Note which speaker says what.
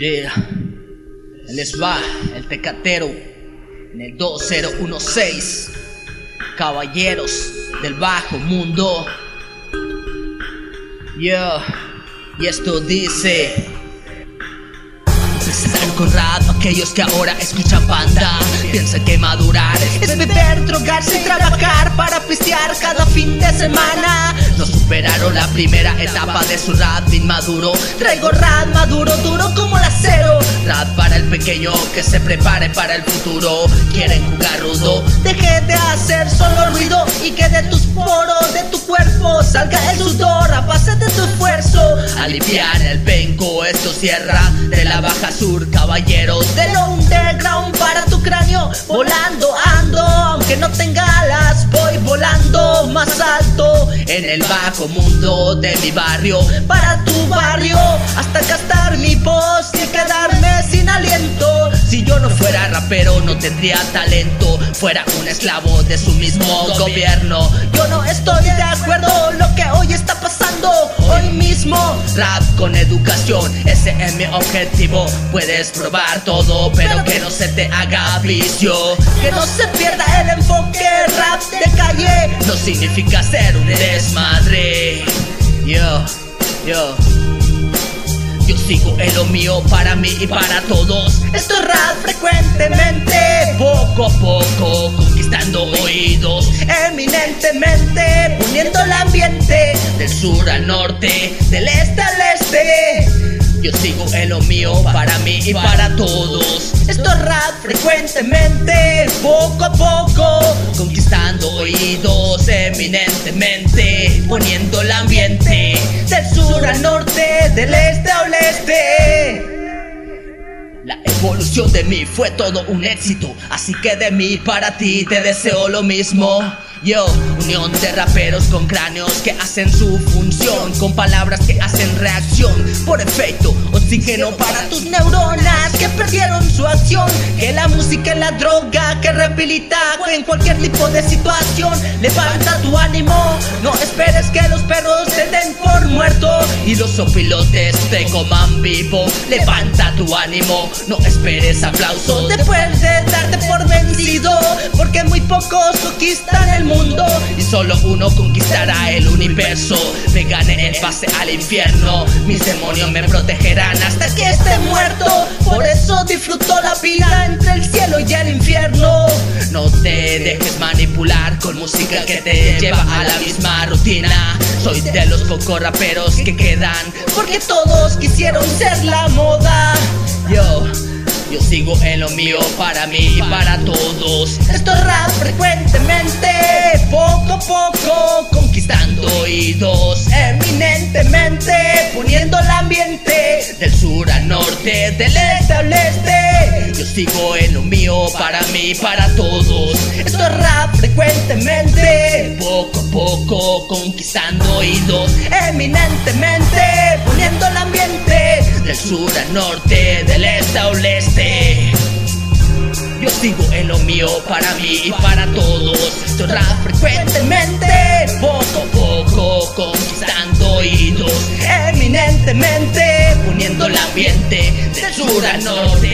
Speaker 1: Yeah. Les va el tecatero en el 2016. Caballeros del bajo mundo. Yeah. Y esto dice. Necesitan con rap aquellos que ahora escuchan banda Piensan que madurar es beber, drogarse y trabajar Para pistear cada fin de semana. No superaron la primera etapa de su rap inmaduro. Traigo rap maduro, duro como el acero. Rap para el pequeño que se prepare para el futuro. Quieren jugar rudo, deje de hacer solo ruido Y que de tus poros, de tu cuerpo salga el sudor. A base de tu esfuerzo Aliviar el penco, esto cierra de la baja sur Caballeros del underground para tu cráneo Volando ando, aunque no tenga alas Voy volando más alto en el bajo mundo de mi barrio Para tu barrio, hasta gastar mi voz y quedarme sin aliento. Si yo no fuera rapero no tendría talento Fuera un esclavo de su mismo gobierno. Yo no estoy de mismo. Rap con educación Ese es mi objetivo. Puedes probar todo pero que no se te haga vicio. Que no se pierda el enfoque rap de calle. No significa ser un desmadre. Yo, yo. Yo sigo en lo mío para mí y para todos. Esto es rap frecuentemente, poco a poco, conquistando oídos. Eminentemente, poniendo el ambiente del sur al norte, del este al este. Yo sigo en lo mío para mí y para todos. Esto es rap frecuentemente, poco a poco, conquistando oídos eminentemente, poniendo el ambiente del sur al norte, del este al oeste. La evolución de mí fue todo un éxito, así que de mí para ti te deseo lo mismo. Yo, unión de raperos con cráneos que hacen su función, con palabras que hacen reacción, por efecto, oxígeno para tus neuronas que perdieron su acción, que la música es la droga que rehabilita en cualquier tipo de situación, levanta tu ánimo, no esperes que los perros te den por muerto y los sopilotes te coman vivo, levanta tu ánimo, no esperes aplausos después pocos conquistan el mundo y solo uno conquistará el universo. Me gané el pase al infierno, mis demonios me protegerán hasta que esté muerto. Por eso disfruto la vida entre el cielo y el infierno. No te dejes manipular con música que te lleva a la misma rutina. Soy de los pocos raperos que quedan, porque todos quisieron ser la moda. Yo. Yo sigo en lo mío para mí y para todos. Esto es rap frecuentemente, poco a poco, conquistando oídos eminentemente, poniendo el ambiente del sur al norte, del este al este. Yo sigo en lo mío para mí y para todos. Esto es rap frecuentemente, poco a poco, conquistando oídos eminentemente, poniendo el ambiente del sur al norte, del este al oeste para mí y para todos. Sonará frecuentemente, poco a poco, conquistando oídos. Eminentemente, poniendo el ambiente, censura norte.